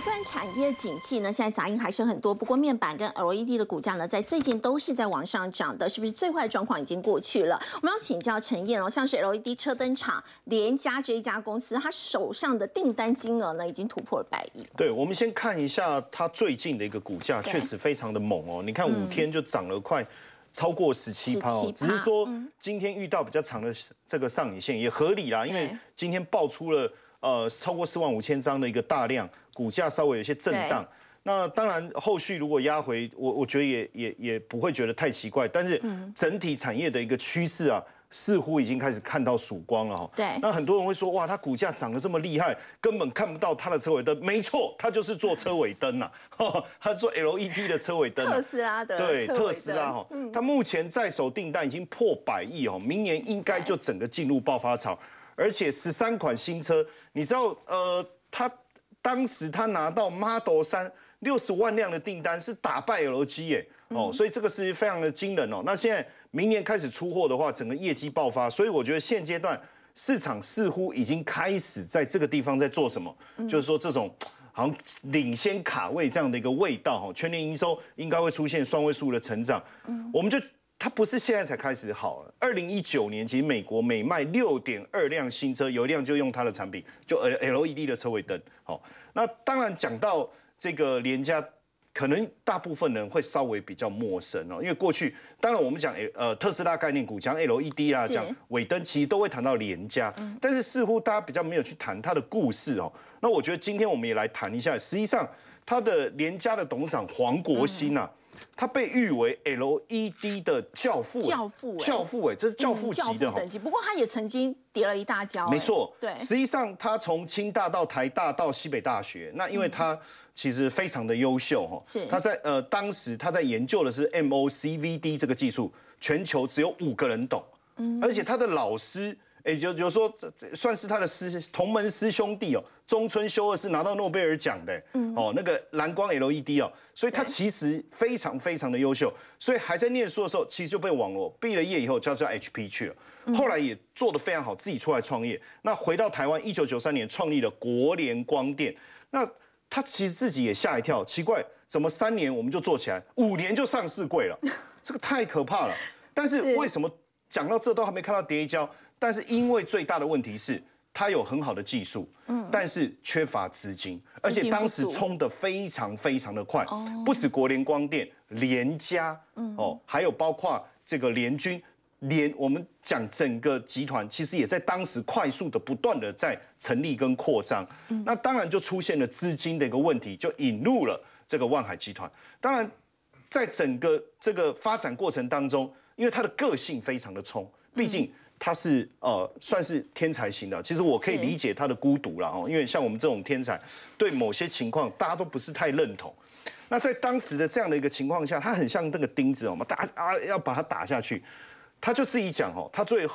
虽然产业景气呢，现在杂音还是很多，不过面板跟 LED 的股价呢，在最近都是在往上涨的，是不是最坏的状况已经过去了？我们要请教陈燕哦，像是 LED 车灯厂联家这一家公司，它手上的订单金额呢，已经突破了百亿。对，我们先看一下它最近的一个股价，确实非常的猛哦。你看五天就涨了快超过十七趴哦，只是说今天遇到比较长的这个上影线也合理啦，因为今天爆出了。呃，超过四万五千张的一个大量，股价稍微有些震荡。那当然，后续如果压回，我我觉得也也也不会觉得太奇怪。但是整体产业的一个趋势啊，似乎已经开始看到曙光了哈。对。那很多人会说，哇，它股价涨得这么厉害，根本看不到它的车尾灯。没错，它就是做车尾灯呐，它做 LED 的车尾灯。特斯拉的。对，特斯拉哈，它目前在手订单已经破百亿哦，明年应该就整个进入爆发潮。而且十三款新车，你知道，呃，他当时他拿到 Model 三六十万辆的订单，是打败 LG 耶，哦，所以这个是非常的惊人哦。那现在明年开始出货的话，整个业绩爆发，所以我觉得现阶段市场似乎已经开始在这个地方在做什么，就是说这种好像领先卡位这样的一个味道哈，全年营收应该会出现双位数的成长，我们就。它不是现在才开始好，二零一九年其实美国每卖六点二辆新车，有一辆就用它的产品，就 L L E D 的车尾灯。好，那当然讲到这个廉价，可能大部分人会稍微比较陌生哦，因为过去当然我们讲呃特斯拉概念股讲 L E D 啊，讲尾灯，其实都会谈到廉价，但是似乎大家比较没有去谈它的故事哦。那我觉得今天我们也来谈一下，实际上它的廉价的董事长黄国兴呐。他被誉为 LED 的教父，教父，教父，哎，这是教父级的等级。不过他也曾经跌了一大跤，没错，对。实际上他从清大到台大到西北大学，那因为他其实非常的优秀哈，是。他在呃当时他在研究的是 MOCVD 这个技术，全球只有五个人懂，嗯，而且他的老师。哎，就就说算是他的师同门师兄弟哦，中村修二是拿到诺贝尔奖的，哦，那个蓝光 LED 哦，所以他其实非常非常的优秀，所以还在念书的时候，其实就被网络毕了业以后，叫叫 HP 去了，后来也做得非常好，自己出来创业，那回到台湾，一九九三年创立了国联光电，那他其实自己也吓一跳，奇怪，怎么三年我们就做起来，五年就上市柜了，这个太可怕了，但是为什么讲到这都还没看到跌一跤？但是因为最大的问题是，它有很好的技术，嗯，但是缺乏资金，而且当时冲的非常非常的快，不止国联光电、联家，嗯，哦，还有包括这个联军，连我们讲整个集团，其实也在当时快速的不断的在成立跟扩张。那当然就出现了资金的一个问题，就引入了这个万海集团。当然，在整个这个发展过程当中，因为它的个性非常的冲，毕竟他是呃算是天才型的。其实我可以理解他的孤独了哦，因为像我们这种天才，对某些情况大家都不是太认同。那在当时的这样的一个情况下，他很像那个钉子哦，我们打啊要把它打下去。他就自己讲哦，他最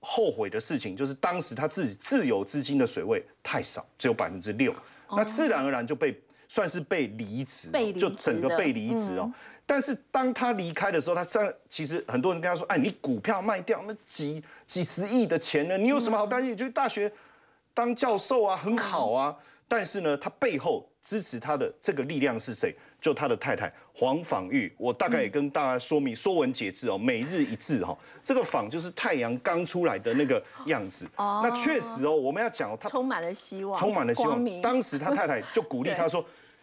后悔的事情就是当时他自己自有资金的水位太少，只有百分之六，那自然而然就被算是被离职，就整个被离职哦。但是当他离开的时候，他这样其实很多人跟他说：“哎，你股票卖掉那几几十亿的钱呢？你有什么好担心？你就大学当教授啊，很好啊。”但是呢，他背后支持他的这个力量是谁？就他的太太黄访玉。我大概也跟大家说明，说文解字哦，每日一字哈。这个访就是太阳刚出来的那个样子。哦。那确实哦，我们要讲他充满了希望，充满了希望。当时他太太就鼓励 他说：“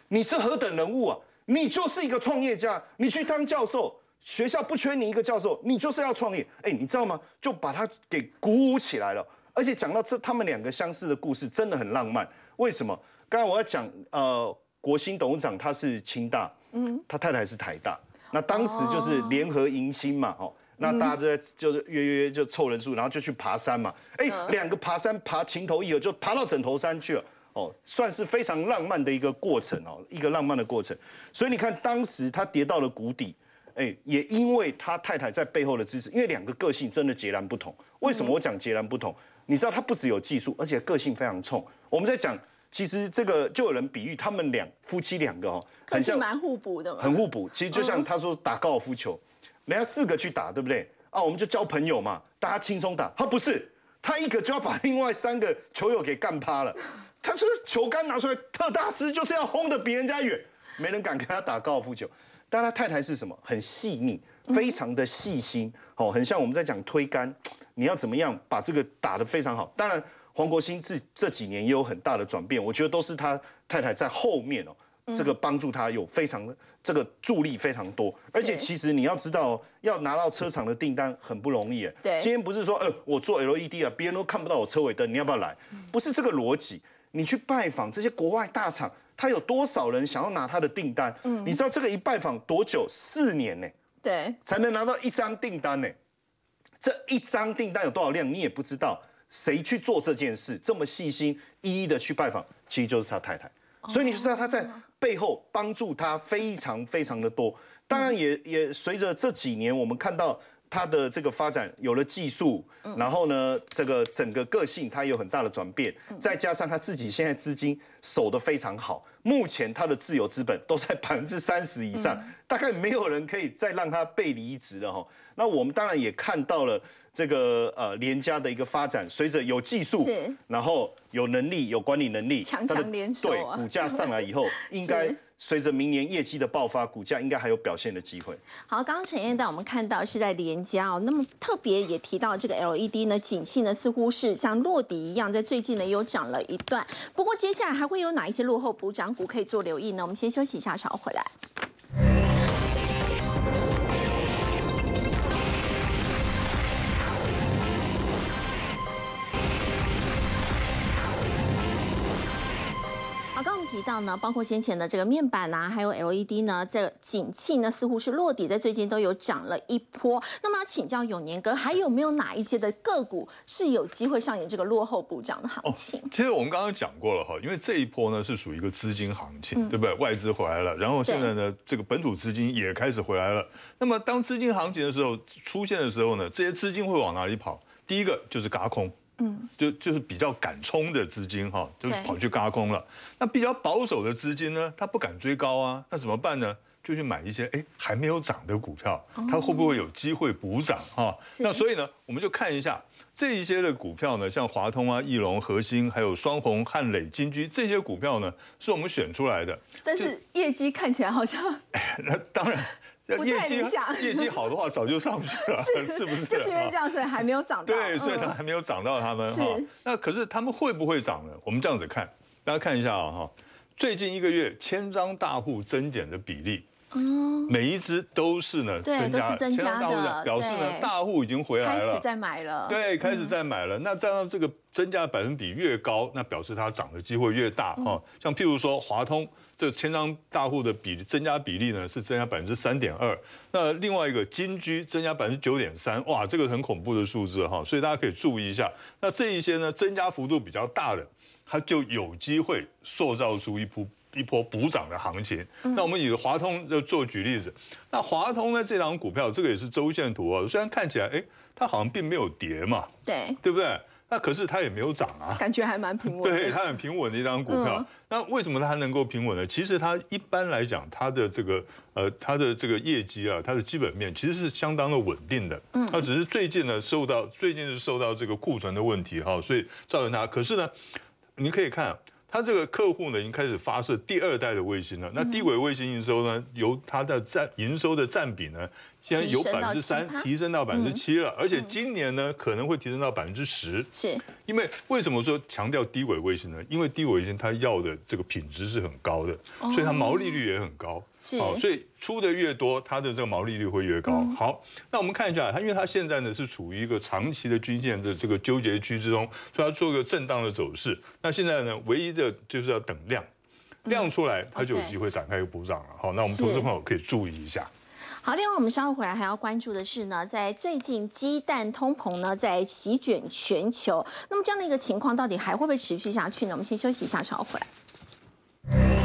你是何等人物啊？你就是一个创业家，你去当教授，学校不缺你一个教授，你就是要创业。哎，你知道吗？就把他给鼓舞起来了。而且讲到这，他们两个相似的故事真的很浪漫。为什么？刚才我要讲，呃，国兴董事长他是清大，嗯，他太太是台大，那当时就是联合迎新嘛，哦，那大家就在就是约约约就凑人数，然后就去爬山嘛，哎，两个爬山爬情投意合，就爬到枕头山去了，哦，算是非常浪漫的一个过程哦，一个浪漫的过程。所以你看，当时他跌到了谷底，哎，也因为他太太在背后的支持，因为两个个性真的截然不同。为什么我讲截然不同？你知道他不只有技术，而且个性非常冲。我们在讲。其实这个就有人比喻他们两夫妻两个哦，很像蛮互补的，很互补。其实就像他说打高尔夫球，人家四个去打，对不对？啊，我们就交朋友嘛，大家轻松打。他不是，他一个就要把另外三个球友给干趴了。他说球杆拿出来特大只，就是要轰得比人家远，没人敢跟他打高尔夫球。但他太太是什么？很细腻，非常的细心，哦，很像我们在讲推杆，你要怎么样把这个打得非常好。当然。黄国兴这这几年也有很大的转变，我觉得都是他太太在后面哦，这个帮助他有非常这个助力非常多。而且其实你要知道，要拿到车厂的订单很不容易。对，今天不是说呃我做 LED 啊，别人都看不到我车尾灯，你要不要来？不是这个逻辑。你去拜访这些国外大厂，他有多少人想要拿他的订单？嗯，你知道这个一拜访多久？四年呢？对，才能拿到一张订单呢。这一张订单有多少量，你也不知道。谁去做这件事这么细心，一一的去拜访，其实就是他太太。所以你知道他在背后帮助他非常非常的多。当然也也随着这几年，我们看到他的这个发展有了技术，然后呢，这个整个个性他有很大的转变，再加上他自己现在资金守得非常好，目前他的自由资本都在百分之三十以上，大概没有人可以再让他被离职了哈。那我们当然也看到了。这个呃联家的一个发展，随着有技术，然后有能力、有管理能力，强强联手，对股价上来以后，应该随着明年业绩的爆发，股价应该还有表现的机会。好，刚刚陈燕带我们看到是在连家哦，那么特别也提到这个 LED 呢，景气呢似乎是像落底一样，在最近呢又涨了一段。不过接下来还会有哪一些落后补涨股可以做留意呢？我们先休息一下，稍后回来。提到呢，包括先前的这个面板啊，还有 LED 呢，这景气呢似乎是落底，在最近都有涨了一波。那么请教永年哥，还有没有哪一些的个股是有机会上演这个落后补涨的行情？其实我们刚刚讲过了哈，因为这一波呢是属于一个资金行情，对不对？外资回来了，然后现在呢这个本土资金也开始回来了。那么当资金行情的时候出现的时候呢，这些资金会往哪里跑？第一个就是嘎空。嗯，就就是比较敢冲的资金哈，就跑去嘎空了。那比较保守的资金呢，他不敢追高啊，那怎么办呢？就去买一些哎还没有涨的股票，它会不会有机会补涨哈？那所以呢，我们就看一下这一些的股票呢，像华通啊、翼龙、核心，还有双红、汉磊、金居这些股票呢，是我们选出来的。但是业绩看起来好像，那当然。业绩 业绩好的话，早就上去了，是不是？就是因为这样，所以还没有涨到。对，所以它还没有涨到他们哈。那可是他们会不会涨呢？我们这样子看，大家看一下啊哈。最近一个月千张大户增减的比例，哦每一只都是呢增加，增加的，表示呢大户已经回来了，开始在买了，对，开始在买了。那这样这个增加的百分比越高，那表示它涨的机会越大哈。像譬如说华通这千张大户的比增加比例呢是增加百分之三点二，那另外一个金居增加百分之九点三，哇，这个很恐怖的数字哈，所以大家可以注意一下。那这一些呢增加幅度比较大的，它就有机会塑造出一波。一波补涨的行情，那我们以华通就做举例子。那华通呢，这档股票，这个也是周线图啊。虽然看起来，哎，它好像并没有跌嘛，对，对不对？那可是它也没有涨啊，感觉还蛮平稳。对，它很平稳的一张股票。那为什么它能够平稳呢？其实它一般来讲，它的这个呃，它的这个业绩啊，它的基本面其实是相当的稳定的。嗯，它只是最近呢，受到最近是受到这个库存的问题哈，所以造成它。可是呢，你可以看。它这个客户呢，已经开始发射第二代的卫星了。那低轨卫星营收呢，由它的占营收的占比呢。现在有百分之三提升到百分之七了，而且今年呢可能会提升到百分之十。是，因为为什么说强调低轨卫星呢？因为低轨卫星它要的这个品质是很高的，所以它毛利率也很高。是，所以出的越多，它的这个毛利率会越高。好，那我们看一下它，因为它现在呢是处于一个长期的均线的这个纠结区之中，所以它做一个震荡的走势。那现在呢，唯一的就是要等量，量出来它就有机会展开一个补涨了。好，那我们投资朋友可以注意一下。好，另外我们稍后回来还要关注的是呢，在最近鸡蛋通膨呢在席卷全球，那么这样的一个情况到底还会不会持续下去呢？我们先休息一下，稍后回来。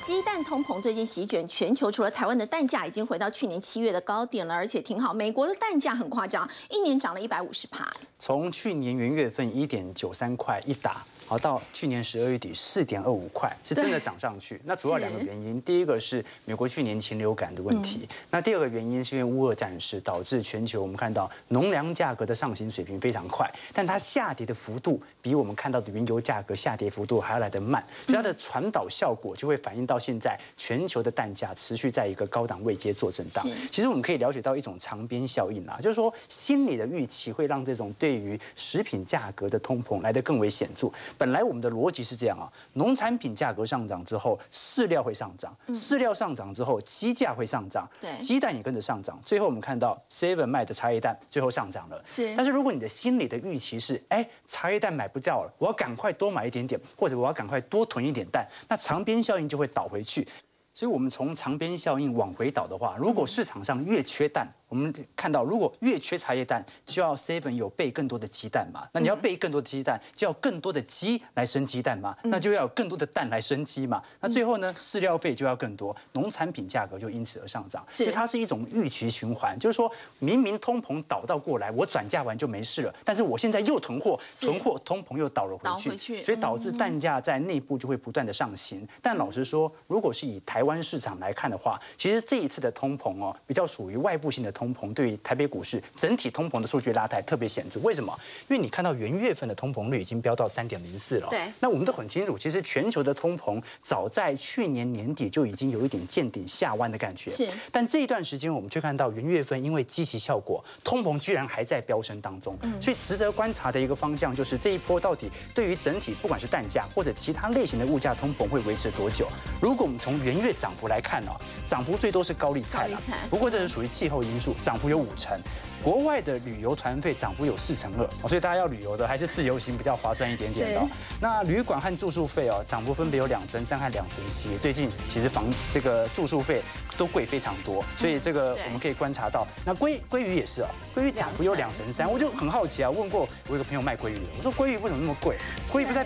鸡蛋通膨最近席卷全球，除了台湾的蛋价已经回到去年七月的高点了，而且挺好。美国的蛋价很夸张，一年涨了一百五十趴。从去年元月份一点九三块一打。好，到去年十二月底四点二五块，是真的涨上去。那主要两个原因，第一个是美国去年禽流感的问题，那第二个原因是因为乌俄战事导致全球我们看到农粮价格的上行水平非常快，但它下跌的幅度比我们看到的原油价格下跌幅度还要来得慢，所以它的传导效果就会反映到现在全球的蛋价持续在一个高档位阶做震荡。其实我们可以了解到一种长边效应啊，就是说心理的预期会让这种对于食品价格的通膨来得更为显著。本来我们的逻辑是这样啊，农产品价格上涨之后，饲料会上涨，饲料上涨之后，鸡价会上涨，对，鸡蛋也跟着上涨。最后我们看到 Seven 卖的茶叶蛋最后上涨了，是。但是如果你的心里的预期是，哎，茶叶蛋买不掉了，我要赶快多买一点点，或者我要赶快多囤一点蛋，那长边效应就会倒回去。所以，我们从长边效应往回倒的话，如果市场上越缺蛋，我们看到，如果越缺茶叶蛋，就要 seven 有备更多的鸡蛋嘛？那你要备更多的鸡蛋，就要更多的鸡来生鸡蛋嘛？那就要有更多的蛋来生鸡嘛？那最后呢，饲料费就要更多，农产品价格就因此而上涨。所以它是一种预期循环，就是说明明通膨倒到过来，我转嫁完就没事了，但是我现在又囤货，囤货通膨又倒了回去，所以导致蛋价在内部就会不断的上行。但老实说，如果是以台湾市场来看的话，其实这一次的通膨哦，比较属于外部性的。通膨对于台北股市整体通膨的数据拉抬特别显著，为什么？因为你看到元月份的通膨率已经飙到三点零四了。对，那我们都很清楚，其实全球的通膨早在去年年底就已经有一点见顶下弯的感觉。是，但这一段时间我们却看到元月份因为积极效果，通膨居然还在飙升当中。嗯，所以值得观察的一个方向就是这一波到底对于整体不管是蛋价或者其他类型的物价通膨会维持多久？如果我们从元月涨幅来看呢，涨幅最多是高利菜了。不过这是属于气候因素。涨幅有五成，国外的旅游团费涨幅有四成二，所以大家要旅游的还是自由行比较划算一点点的。那旅馆和住宿费哦，涨幅分别有两成三和两成七。最近其实房这个住宿费都贵非常多，所以这个我们可以观察到。那鲑鲑鱼也是哦，鲑鱼涨幅有两成三，我就很好奇啊，问过我有个朋友卖鲑鱼的，我说鲑鱼为什么那么贵？鲑鱼不在